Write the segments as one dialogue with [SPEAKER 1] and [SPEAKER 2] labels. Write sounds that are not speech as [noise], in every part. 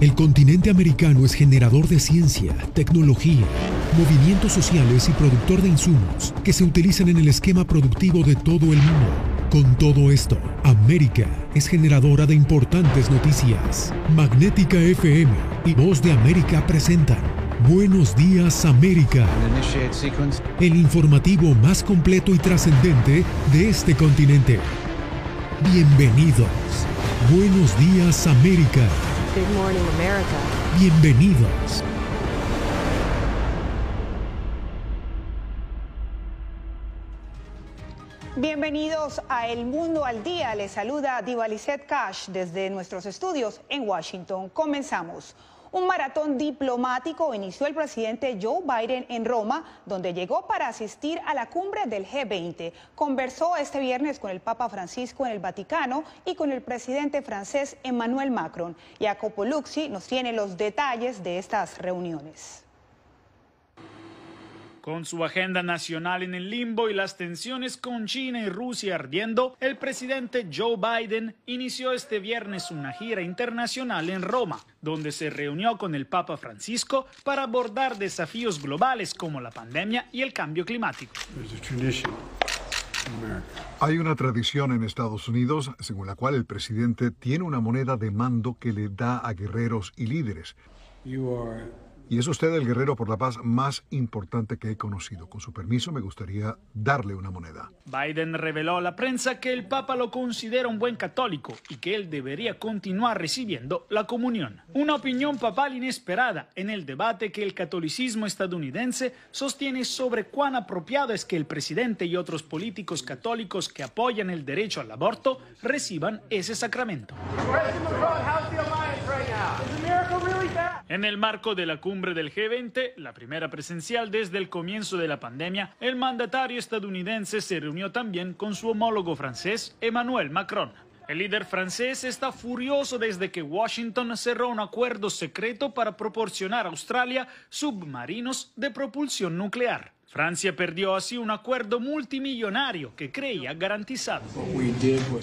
[SPEAKER 1] El continente americano es generador de ciencia, tecnología, movimientos sociales y productor de insumos que se utilizan en el esquema productivo de todo el mundo. Con todo esto, América es generadora de importantes noticias. Magnética FM y Voz de América presentan Buenos días América. El informativo más completo y trascendente de este continente. Bienvenidos. Buenos días América.
[SPEAKER 2] Good morning, America.
[SPEAKER 1] Bienvenidos.
[SPEAKER 3] Bienvenidos a El Mundo al Día. Les saluda Diva Cash desde nuestros estudios en Washington. Comenzamos. Un maratón diplomático inició el presidente Joe Biden en Roma, donde llegó para asistir a la cumbre del G20. Conversó este viernes con el Papa Francisco en el Vaticano y con el presidente francés Emmanuel Macron. Jacopo Luxi nos tiene los detalles de estas reuniones.
[SPEAKER 4] Con su agenda nacional en el limbo y las tensiones con China y Rusia ardiendo, el presidente Joe Biden inició este viernes una gira internacional en Roma, donde se reunió con el Papa Francisco para abordar desafíos globales como la pandemia y el cambio climático.
[SPEAKER 5] Hay una tradición en Estados Unidos según la cual el presidente tiene una moneda de mando que le da a guerreros y líderes. Y es usted el guerrero por la paz más importante que he conocido. Con su permiso, me gustaría darle una moneda.
[SPEAKER 4] Biden reveló a la prensa que el Papa lo considera un buen católico y que él debería continuar recibiendo la comunión. Una opinión papal inesperada en el debate que el catolicismo estadounidense sostiene sobre cuán apropiado es que el presidente y otros políticos católicos que apoyan el derecho al aborto reciban ese sacramento. En el marco de la cumbre del G20, la primera presencial desde el comienzo de la pandemia, el mandatario estadounidense se reunió también con su homólogo francés, Emmanuel Macron. El líder francés está furioso desde que Washington cerró un acuerdo secreto para proporcionar a Australia submarinos de propulsión nuclear. Francia perdió así un acuerdo multimillonario que creía garantizado.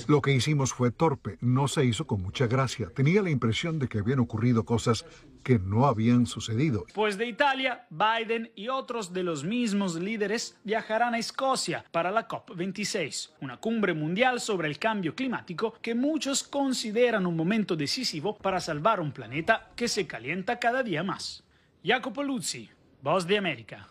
[SPEAKER 5] Lo que hicimos fue torpe, no se hizo con mucha gracia. Tenía la impresión de que habían ocurrido cosas que no habían sucedido.
[SPEAKER 4] Pues de Italia, Biden y otros de los mismos líderes viajarán a Escocia para la COP26, una cumbre mundial sobre el cambio climático que muchos consideran un momento decisivo para salvar un planeta que se calienta cada día más. Jacopo Luzzi, Voz de América.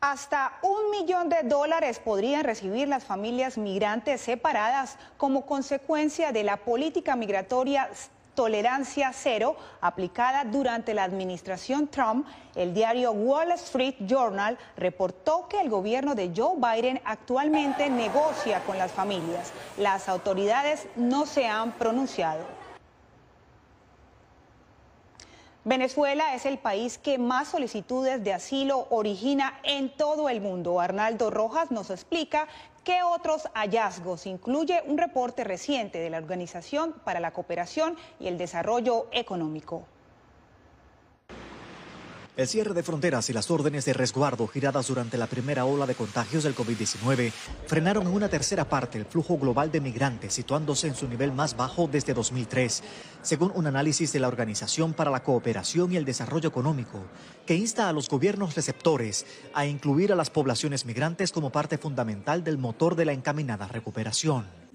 [SPEAKER 3] Hasta un millón de dólares podrían recibir las familias migrantes separadas como consecuencia de la política migratoria tolerancia cero aplicada durante la administración Trump, el diario Wall Street Journal reportó que el gobierno de Joe Biden actualmente negocia con las familias. Las autoridades no se han pronunciado. Venezuela es el país que más solicitudes de asilo origina en todo el mundo. Arnaldo Rojas nos explica qué otros hallazgos incluye un reporte reciente de la Organización para la Cooperación y el Desarrollo Económico.
[SPEAKER 6] El cierre de fronteras y las órdenes de resguardo giradas durante la primera ola de contagios del COVID-19 frenaron en una tercera parte el flujo global de migrantes, situándose en su nivel más bajo desde 2003, según un análisis de la Organización para la Cooperación y el Desarrollo Económico, que insta a los gobiernos receptores a incluir a las poblaciones migrantes como parte fundamental del motor de la encaminada recuperación.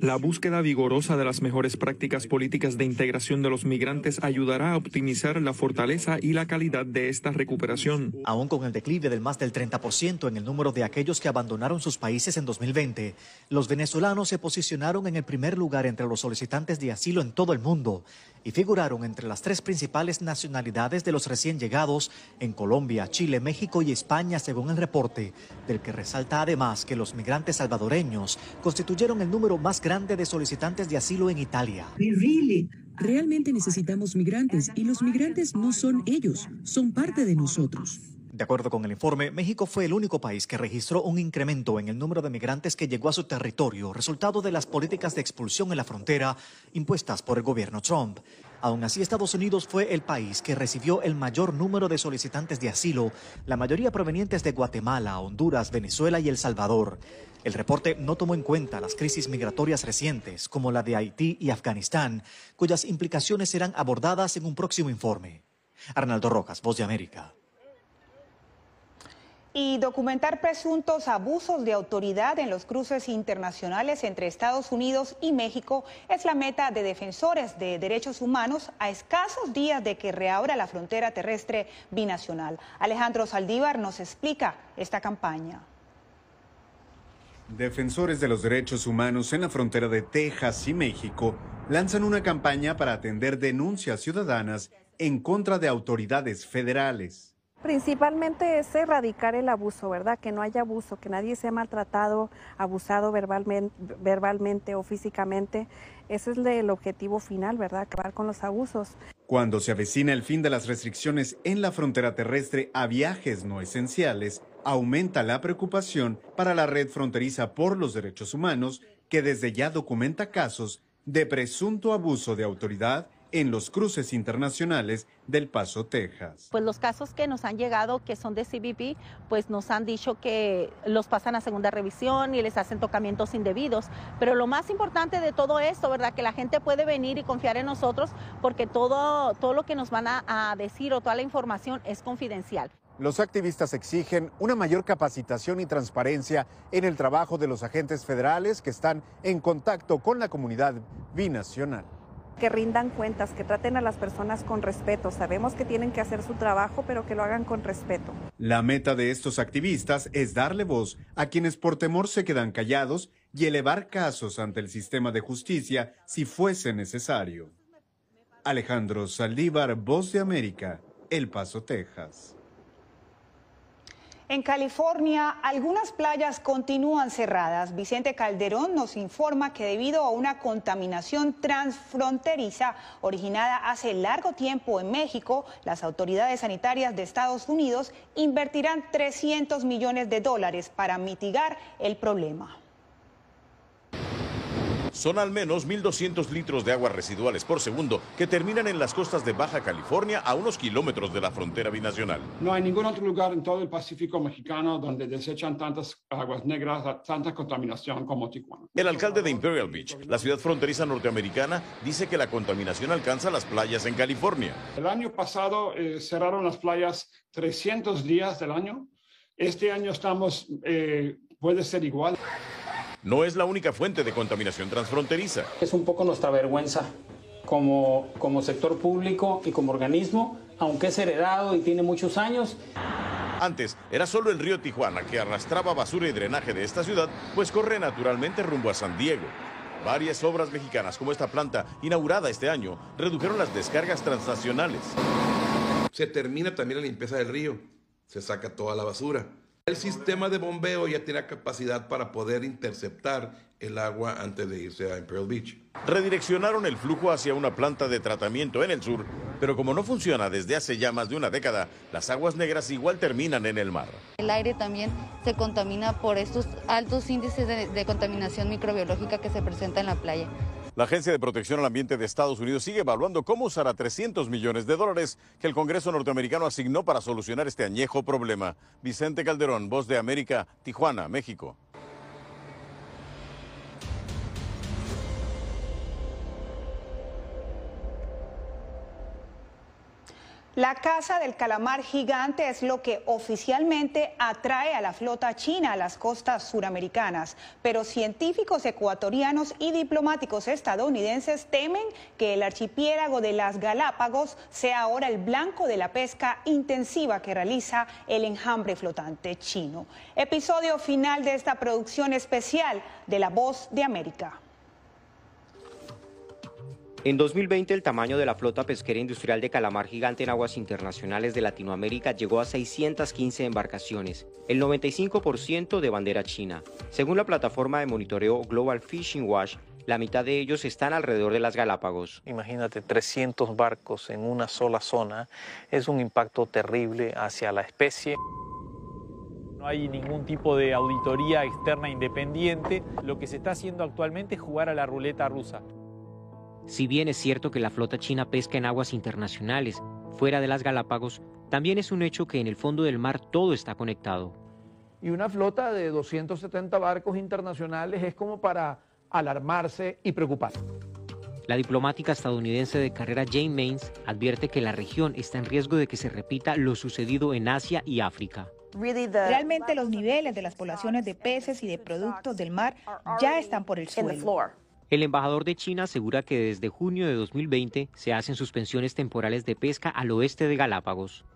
[SPEAKER 7] La búsqueda vigorosa de las mejores prácticas políticas de integración de los migrantes ayudará a optimizar la fortaleza y la calidad de esta recuperación.
[SPEAKER 6] Aún con el declive del más del 30% en el número de aquellos que abandonaron sus países en 2020, los venezolanos se posicionaron en el primer lugar entre los solicitantes de asilo en todo el mundo y figuraron entre las tres principales nacionalidades de los recién llegados en Colombia, Chile, México y España, según el reporte, del que resalta además que los migrantes salvadoreños constituyeron el número más grande de solicitantes de asilo en Italia.
[SPEAKER 8] Realmente necesitamos migrantes y los migrantes no son ellos, son parte de nosotros.
[SPEAKER 6] De acuerdo con el informe, México fue el único país que registró un incremento en el número de migrantes que llegó a su territorio, resultado de las políticas de expulsión en la frontera impuestas por el gobierno Trump. Aún así, Estados Unidos fue el país que recibió el mayor número de solicitantes de asilo, la mayoría provenientes de Guatemala, Honduras, Venezuela y El Salvador. El reporte no tomó en cuenta las crisis migratorias recientes, como la de Haití y Afganistán, cuyas implicaciones serán abordadas en un próximo informe. Arnaldo Rojas, Voz de América
[SPEAKER 3] y documentar presuntos abusos de autoridad en los cruces internacionales entre Estados Unidos y México es la meta de defensores de derechos humanos a escasos días de que reabra la frontera terrestre binacional. Alejandro Saldívar nos explica esta campaña.
[SPEAKER 9] Defensores de los derechos humanos en la frontera de Texas y México lanzan una campaña para atender denuncias ciudadanas en contra de autoridades federales.
[SPEAKER 10] Principalmente es erradicar el abuso, ¿verdad? Que no haya abuso, que nadie sea maltratado, abusado verbalmente, verbalmente o físicamente. Ese es el objetivo final, ¿verdad? Acabar con los abusos.
[SPEAKER 9] Cuando se avecina el fin de las restricciones en la frontera terrestre a viajes no esenciales, aumenta la preocupación para la red fronteriza por los derechos humanos, que desde ya documenta casos de presunto abuso de autoridad en los cruces internacionales del Paso, Texas.
[SPEAKER 11] Pues los casos que nos han llegado que son de CBP, pues nos han dicho que los pasan a segunda revisión y les hacen tocamientos indebidos. Pero lo más importante de todo esto, ¿verdad? Que la gente puede venir y confiar en nosotros porque todo, todo lo que nos van a, a decir o toda la información es confidencial.
[SPEAKER 9] Los activistas exigen una mayor capacitación y transparencia en el trabajo de los agentes federales que están en contacto con la comunidad binacional
[SPEAKER 10] que rindan cuentas, que traten a las personas con respeto. Sabemos que tienen que hacer su trabajo, pero que lo hagan con respeto.
[SPEAKER 9] La meta de estos activistas es darle voz a quienes por temor se quedan callados y elevar casos ante el sistema de justicia si fuese necesario. Alejandro Saldívar, Voz de América, El Paso, Texas.
[SPEAKER 3] En California, algunas playas continúan cerradas. Vicente Calderón nos informa que debido a una contaminación transfronteriza originada hace largo tiempo en México, las autoridades sanitarias de Estados Unidos invertirán 300 millones de dólares para mitigar el problema.
[SPEAKER 12] Son al menos 1.200 litros de aguas residuales por segundo que terminan en las costas de Baja California a unos kilómetros de la frontera binacional.
[SPEAKER 13] No hay ningún otro lugar en todo el Pacífico mexicano donde desechan tantas aguas negras, tanta contaminación como Tijuana.
[SPEAKER 12] El alcalde de Imperial Beach, la ciudad fronteriza norteamericana, dice que la contaminación alcanza las playas en California.
[SPEAKER 13] El año pasado eh, cerraron las playas 300 días del año. Este año estamos, eh, puede ser igual
[SPEAKER 12] no es la única fuente de contaminación transfronteriza.
[SPEAKER 14] Es un poco nuestra vergüenza como, como sector público y como organismo, aunque es heredado y tiene muchos años.
[SPEAKER 12] Antes era solo el río Tijuana que arrastraba basura y drenaje de esta ciudad, pues corre naturalmente rumbo a San Diego. Varias obras mexicanas como esta planta, inaugurada este año, redujeron las descargas transnacionales.
[SPEAKER 15] Se termina también la limpieza del río, se saca toda la basura. El sistema de bombeo ya tiene capacidad para poder interceptar el agua antes de irse a Imperial Beach.
[SPEAKER 12] Redireccionaron el flujo hacia una planta de tratamiento en el sur, pero como no funciona desde hace ya más de una década, las aguas negras igual terminan en el mar.
[SPEAKER 16] El aire también se contamina por estos altos índices de, de contaminación microbiológica que se presenta en la playa.
[SPEAKER 12] La Agencia de Protección al Ambiente de Estados Unidos sigue evaluando cómo usar a 300 millones de dólares que el Congreso norteamericano asignó para solucionar este añejo problema. Vicente Calderón, Voz de América, Tijuana, México.
[SPEAKER 3] La caza del calamar gigante es lo que oficialmente atrae a la flota china a las costas suramericanas, pero científicos ecuatorianos y diplomáticos estadounidenses temen que el archipiélago de las Galápagos sea ahora el blanco de la pesca intensiva que realiza el enjambre flotante chino. Episodio final de esta producción especial de La Voz de América.
[SPEAKER 17] En 2020 el tamaño de la flota pesquera industrial de calamar gigante en aguas internacionales de Latinoamérica llegó a 615 embarcaciones, el 95% de bandera china. Según la plataforma de monitoreo Global Fishing Watch, la mitad de ellos están alrededor de las Galápagos.
[SPEAKER 18] Imagínate 300 barcos en una sola zona, es un impacto terrible hacia la especie.
[SPEAKER 19] No hay ningún tipo de auditoría externa independiente. Lo que se está haciendo actualmente es jugar a la ruleta rusa.
[SPEAKER 17] Si bien es cierto que la flota china pesca en aguas internacionales, fuera de las Galápagos, también es un hecho que en el fondo del mar todo está conectado.
[SPEAKER 20] y una flota de 270 barcos internacionales es como para alarmarse y preocupar.
[SPEAKER 17] La diplomática estadounidense de carrera Jane Mains advierte que la región está en riesgo de que se repita lo sucedido en Asia y África.
[SPEAKER 3] Realmente los niveles de las poblaciones de peces y de productos del mar ya están por el suelo.
[SPEAKER 17] El embajador de China asegura que desde junio de 2020 se hacen suspensiones temporales de pesca al oeste de Galápagos.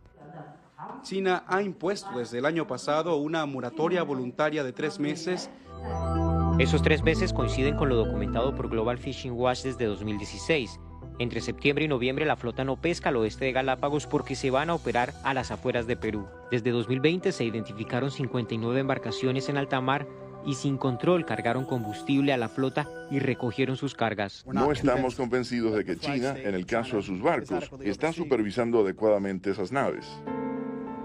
[SPEAKER 21] China ha impuesto desde el año pasado una moratoria voluntaria de tres meses.
[SPEAKER 17] Esos tres meses coinciden con lo documentado por Global Fishing Watch desde 2016. Entre septiembre y noviembre la flota no pesca al oeste de Galápagos porque se van a operar a las afueras de Perú. Desde 2020 se identificaron 59 embarcaciones en alta mar y sin control cargaron combustible a la flota y recogieron sus cargas.
[SPEAKER 22] No estamos convencidos de que China, en el caso de sus barcos, está supervisando adecuadamente esas naves.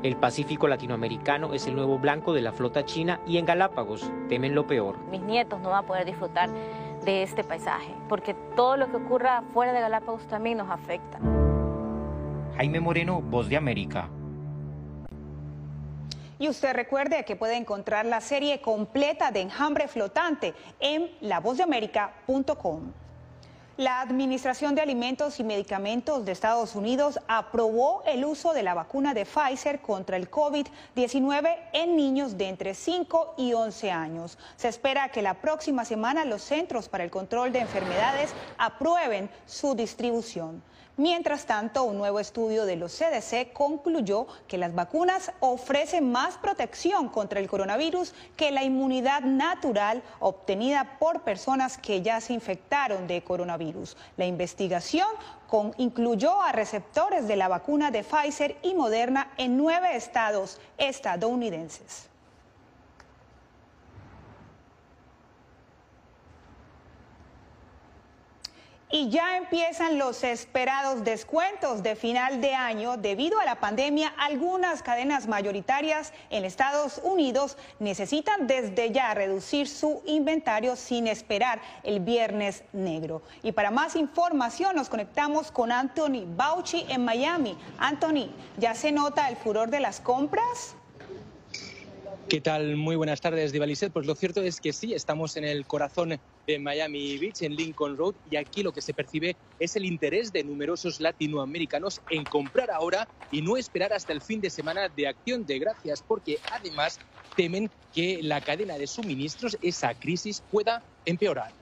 [SPEAKER 17] El Pacífico latinoamericano es el nuevo blanco de la flota china y en Galápagos temen lo peor.
[SPEAKER 23] Mis nietos no van a poder disfrutar de este paisaje, porque todo lo que ocurra fuera de Galápagos también nos afecta.
[SPEAKER 17] Jaime Moreno, Voz de América.
[SPEAKER 3] Y usted recuerde que puede encontrar la serie completa de Enjambre Flotante en lavozdeamerica.com. La Administración de Alimentos y Medicamentos de Estados Unidos aprobó el uso de la vacuna de Pfizer contra el COVID-19 en niños de entre 5 y 11 años. Se espera que la próxima semana los Centros para el Control de Enfermedades aprueben su distribución. Mientras tanto, un nuevo estudio de los CDC concluyó que las vacunas ofrecen más protección contra el coronavirus que la inmunidad natural obtenida por personas que ya se infectaron de coronavirus. La investigación incluyó a receptores de la vacuna de Pfizer y Moderna en nueve estados estadounidenses. Y ya empiezan los esperados descuentos de final de año. Debido a la pandemia, algunas cadenas mayoritarias en Estados Unidos necesitan desde ya reducir su inventario sin esperar el viernes negro. Y para más información nos conectamos con Anthony Bauchi en Miami. Anthony, ¿ya se nota el furor de las compras?
[SPEAKER 24] ¿Qué tal? Muy buenas tardes, Divaliset. Pues lo cierto es que sí, estamos en el corazón de Miami Beach, en Lincoln Road, y aquí lo que se percibe es el interés de numerosos latinoamericanos en comprar ahora y no esperar hasta el fin de semana de acción de gracias, porque además temen que la cadena de suministros, esa crisis, pueda empeorar.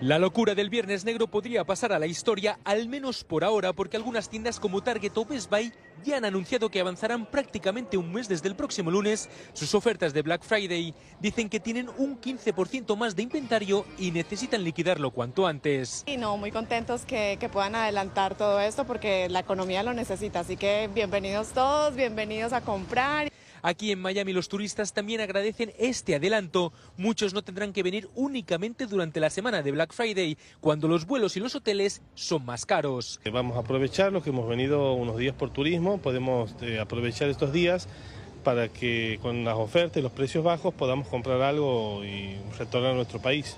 [SPEAKER 24] La locura del Viernes Negro podría pasar a la historia, al menos por ahora, porque algunas tiendas como Target o Best Buy ya han anunciado que avanzarán prácticamente un mes desde el próximo lunes sus ofertas de Black Friday. Dicen que tienen un 15% más de inventario y necesitan liquidarlo cuanto antes.
[SPEAKER 25] Y no, muy contentos que, que puedan adelantar todo esto porque la economía lo necesita. Así que bienvenidos todos, bienvenidos a comprar.
[SPEAKER 24] Aquí en Miami los turistas también agradecen este adelanto. Muchos no tendrán que venir únicamente durante la semana de Black Friday, cuando los vuelos y los hoteles son más caros.
[SPEAKER 26] Vamos a aprovechar los que hemos venido unos días por turismo, podemos eh, aprovechar estos días para que con las ofertas y los precios bajos podamos comprar algo y retornar a nuestro país.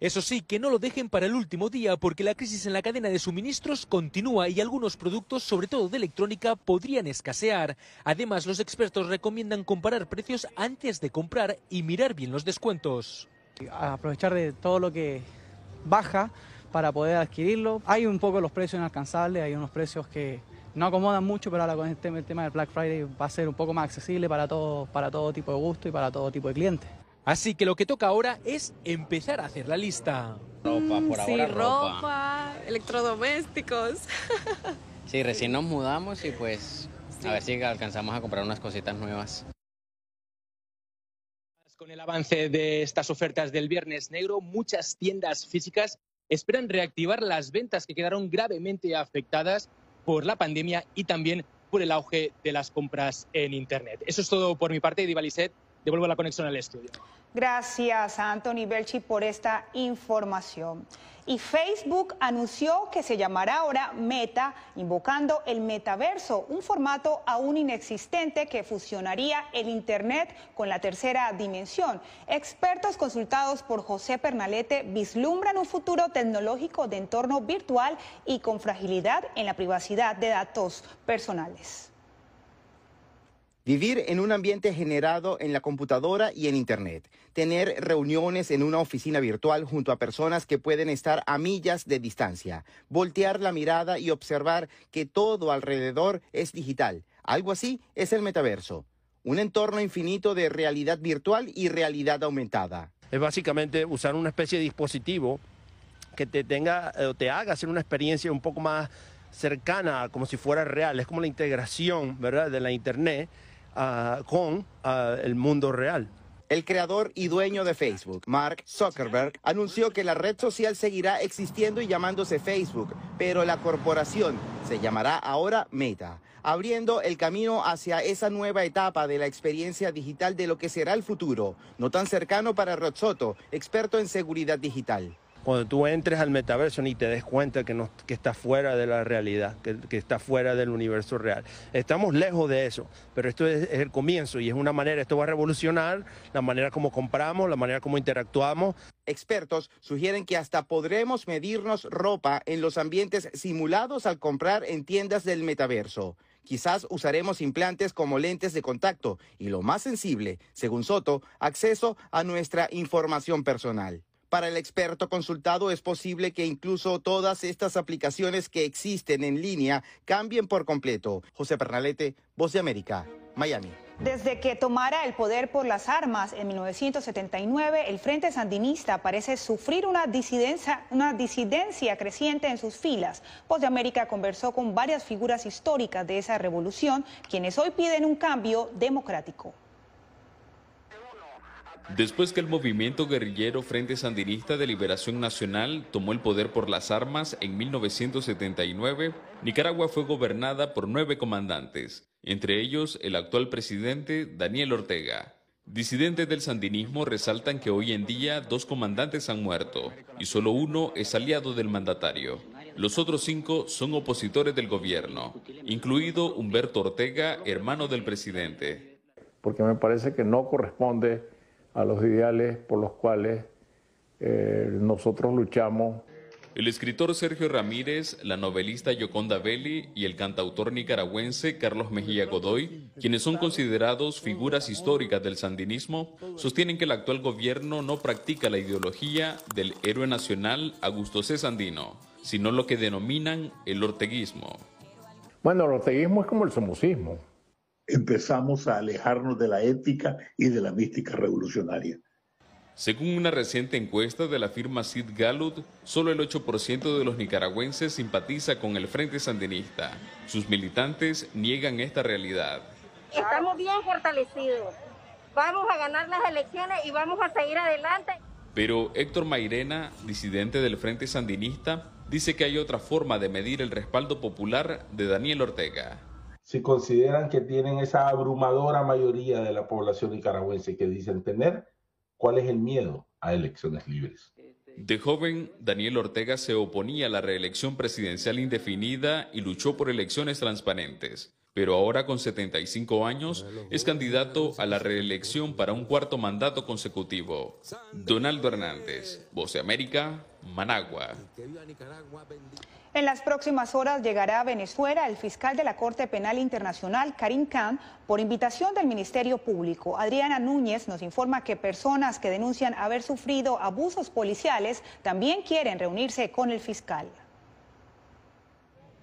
[SPEAKER 24] Eso sí, que no lo dejen para el último día porque la crisis en la cadena de suministros continúa y algunos productos, sobre todo de electrónica, podrían escasear. Además, los expertos recomiendan comparar precios antes de comprar y mirar bien los descuentos.
[SPEAKER 27] Aprovechar de todo lo que baja para poder adquirirlo. Hay un poco los precios inalcanzables, hay unos precios que no acomodan mucho, pero ahora con este, el tema del Black Friday va a ser un poco más accesible para todo, para todo tipo de gusto y para todo tipo de clientes.
[SPEAKER 24] Así que lo que toca ahora es empezar a hacer la lista.
[SPEAKER 28] Ropa, por
[SPEAKER 25] sí, ropa. electrodomésticos. [laughs]
[SPEAKER 28] sí, recién nos mudamos y pues a ver si alcanzamos a comprar unas cositas nuevas.
[SPEAKER 24] Con el avance de estas ofertas del Viernes Negro, muchas tiendas físicas esperan reactivar las ventas que quedaron gravemente afectadas por la pandemia y también por el auge de las compras en Internet. Eso es todo por mi parte, Divaliset devuelvo la conexión al estudio.
[SPEAKER 3] Gracias a Anthony Belchi por esta información. Y Facebook anunció que se llamará ahora Meta, invocando el metaverso, un formato aún inexistente que fusionaría el Internet con la tercera dimensión. Expertos consultados por José Pernalete vislumbran un futuro tecnológico de entorno virtual y con fragilidad en la privacidad de datos personales.
[SPEAKER 29] Vivir en un ambiente generado en la computadora y en Internet. Tener reuniones en una oficina virtual junto a personas que pueden estar a millas de distancia. Voltear la mirada y observar que todo alrededor es digital. Algo así es el metaverso. Un entorno infinito de realidad virtual y realidad aumentada.
[SPEAKER 30] Es básicamente usar una especie de dispositivo que te tenga o te haga hacer una experiencia un poco más cercana, como si fuera real. Es como la integración, ¿verdad?, de la Internet uh, con uh, el mundo real.
[SPEAKER 29] El creador y dueño de Facebook, Mark Zuckerberg, anunció que la red social seguirá existiendo y llamándose Facebook, pero la corporación se llamará ahora Meta, abriendo el camino hacia esa nueva etapa de la experiencia digital de lo que será el futuro, no tan cercano para Rod Soto, experto en seguridad digital
[SPEAKER 30] cuando tú entres al metaverso ni te des cuenta que, no, que está fuera de la realidad, que, que, está fuera del universo real. Estamos lejos de eso, pero esto es, es, el comienzo y es una manera, esto va a revolucionar la manera como compramos, la manera como interactuamos.
[SPEAKER 29] Expertos sugieren que hasta podremos medirnos ropa en los ambientes simulados al comprar en tiendas del metaverso. Quizás usaremos implantes como lentes de contacto y lo más sensible, según Soto, acceso a nuestra información personal. Para el experto consultado es posible que incluso todas estas aplicaciones que existen en línea cambien por completo. José Pernalete, Voz de América, Miami.
[SPEAKER 3] Desde que tomara el poder por las armas en 1979, el Frente Sandinista parece sufrir una disidencia, una disidencia creciente en sus filas. Voz de América conversó con varias figuras históricas de esa revolución, quienes hoy piden un cambio democrático.
[SPEAKER 31] Después que el movimiento guerrillero Frente Sandinista de Liberación Nacional tomó el poder por las armas en 1979, Nicaragua fue gobernada por nueve comandantes, entre ellos el actual presidente Daniel Ortega. Disidentes del sandinismo resaltan que hoy en día dos comandantes han muerto y solo uno es aliado del mandatario. Los otros cinco son opositores del gobierno, incluido Humberto Ortega, hermano del presidente.
[SPEAKER 32] Porque me parece que no corresponde a los ideales por los cuales eh, nosotros luchamos.
[SPEAKER 31] El escritor Sergio Ramírez, la novelista Yoconda Belli y el cantautor nicaragüense Carlos Mejía Godoy, quienes son considerados figuras históricas del sandinismo, sostienen que el actual gobierno no practica la ideología del héroe nacional Augusto C. Sandino, sino lo que denominan el orteguismo.
[SPEAKER 32] Bueno, el orteguismo es como el somocismo
[SPEAKER 33] empezamos a alejarnos de la ética y de la mística revolucionaria.
[SPEAKER 31] Según una reciente encuesta de la firma Sid Gallup, solo el 8% de los nicaragüenses simpatiza con el Frente Sandinista. Sus militantes niegan esta realidad.
[SPEAKER 34] Estamos bien fortalecidos. Vamos a ganar las elecciones y vamos a seguir adelante.
[SPEAKER 31] Pero Héctor Mairena, disidente del Frente Sandinista, dice que hay otra forma de medir el respaldo popular de Daniel Ortega
[SPEAKER 35] si consideran que tienen esa abrumadora mayoría de la población nicaragüense que dicen tener, ¿cuál es el miedo a elecciones libres?
[SPEAKER 31] De joven, Daniel Ortega se oponía a la reelección presidencial indefinida y luchó por elecciones transparentes. Pero ahora con 75 años es candidato a la reelección para un cuarto mandato consecutivo. Donaldo Hernández, Voz de América, Managua.
[SPEAKER 3] En las próximas horas llegará a Venezuela el fiscal de la Corte Penal Internacional, Karim Khan, por invitación del Ministerio Público. Adriana Núñez nos informa que personas que denuncian haber sufrido abusos policiales también quieren reunirse con el fiscal.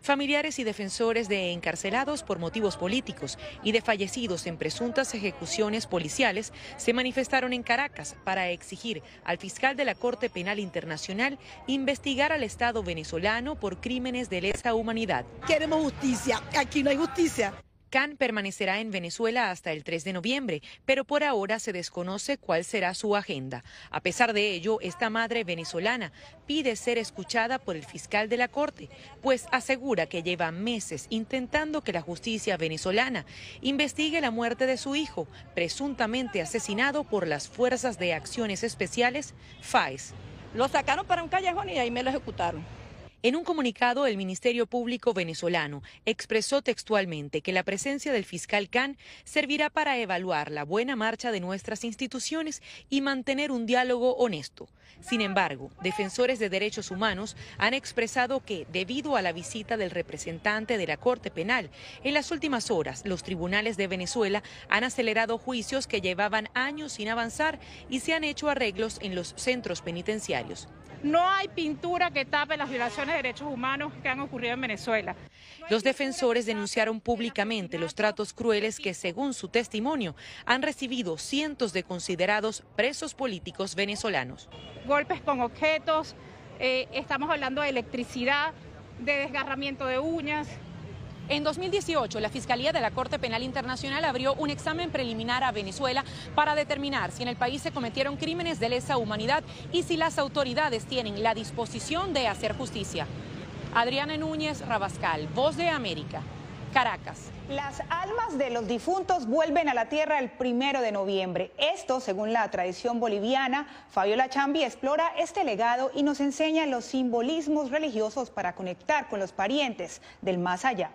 [SPEAKER 36] Familiares y defensores de encarcelados por motivos políticos y de fallecidos en presuntas ejecuciones policiales se manifestaron en Caracas para exigir al fiscal de la Corte Penal Internacional investigar al Estado venezolano por crímenes de lesa humanidad.
[SPEAKER 37] Queremos justicia, aquí no hay justicia.
[SPEAKER 36] Khan permanecerá en Venezuela hasta el 3 de noviembre, pero por ahora se desconoce cuál será su agenda. A pesar de ello, esta madre venezolana pide ser escuchada por el fiscal de la Corte, pues asegura que lleva meses intentando que la justicia venezolana investigue la muerte de su hijo, presuntamente asesinado por las Fuerzas de Acciones Especiales, FAES.
[SPEAKER 37] Lo sacaron para un callejón y ahí me lo ejecutaron.
[SPEAKER 36] En un comunicado, el Ministerio Público venezolano expresó textualmente que la presencia del fiscal Khan servirá para evaluar la buena marcha de nuestras instituciones y mantener un diálogo honesto. Sin embargo, defensores de derechos humanos han expresado que, debido a la visita del representante de la Corte Penal, en las últimas horas los tribunales de Venezuela han acelerado juicios que llevaban años sin avanzar y se han hecho arreglos en los centros penitenciarios.
[SPEAKER 38] No hay pintura que tape las violaciones de derechos humanos que han ocurrido en Venezuela.
[SPEAKER 36] Los defensores denunciaron públicamente los tratos crueles que, según su testimonio, han recibido cientos de considerados presos políticos venezolanos.
[SPEAKER 38] Golpes con objetos, eh, estamos hablando de electricidad, de desgarramiento de uñas,
[SPEAKER 36] en 2018, la Fiscalía de la Corte Penal Internacional abrió un examen preliminar a Venezuela para determinar si en el país se cometieron crímenes de lesa humanidad y si las autoridades tienen la disposición de hacer justicia. Adriana Núñez Rabascal, Voz de América, Caracas.
[SPEAKER 3] Las almas de los difuntos vuelven a la tierra el primero de noviembre. Esto, según la tradición boliviana, Fabiola Chambi explora este legado y nos enseña los simbolismos religiosos para conectar con los parientes del más allá.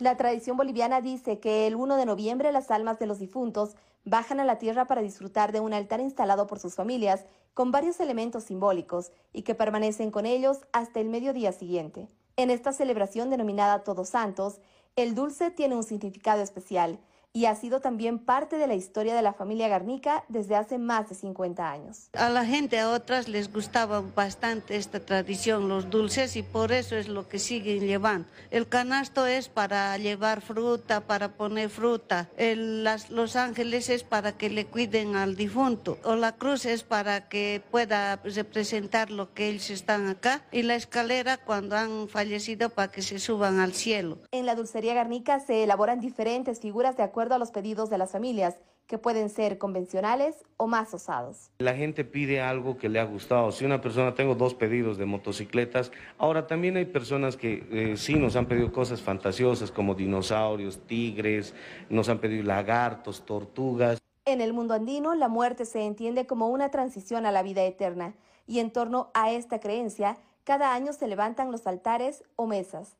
[SPEAKER 39] La tradición boliviana dice que el 1 de noviembre las almas de los difuntos bajan a la tierra para disfrutar de un altar instalado por sus familias con varios elementos simbólicos y que permanecen con ellos hasta el mediodía siguiente. En esta celebración denominada Todos Santos, el dulce tiene un significado especial y ha sido también parte de la historia de la familia Garnica desde hace más de 50 años.
[SPEAKER 29] A la gente, a otras les gustaba bastante esta tradición, los dulces, y por eso es lo que siguen llevando. El canasto es para llevar fruta, para poner fruta. los ángeles es para que le cuiden al difunto. O la cruz es para que pueda representar lo que ellos están acá. Y la escalera cuando han fallecido para que se suban al cielo.
[SPEAKER 39] En la dulcería Garnica se elaboran diferentes figuras de acuerdo a los pedidos de las familias, que pueden ser convencionales o más osados.
[SPEAKER 40] La gente pide algo que le ha gustado. Si una persona, tengo dos pedidos de motocicletas, ahora también hay personas que eh, sí nos han pedido cosas fantasiosas como dinosaurios, tigres, nos han pedido lagartos, tortugas.
[SPEAKER 39] En el mundo andino, la muerte se entiende como una transición a la vida eterna y en torno a esta creencia, cada año se levantan los altares o mesas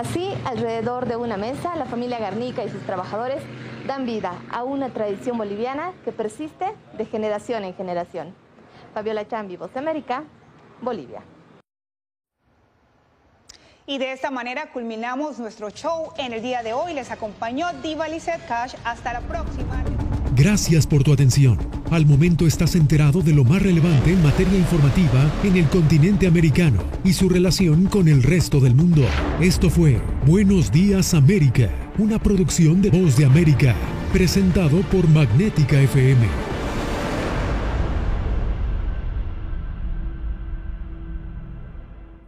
[SPEAKER 39] Así, alrededor de una mesa, la familia Garnica y sus trabajadores dan vida a una tradición boliviana que persiste de generación en generación. Fabiola Chambi, Voz América, Bolivia.
[SPEAKER 3] Y de esta manera culminamos nuestro show en el día de hoy. Les acompañó Diva Lizette Cash. Hasta la próxima.
[SPEAKER 1] Gracias por tu atención. Al momento estás enterado de lo más relevante en materia informativa en el continente americano y su relación con el resto del mundo. Esto fue Buenos Días América, una producción de Voz de América, presentado por Magnética FM.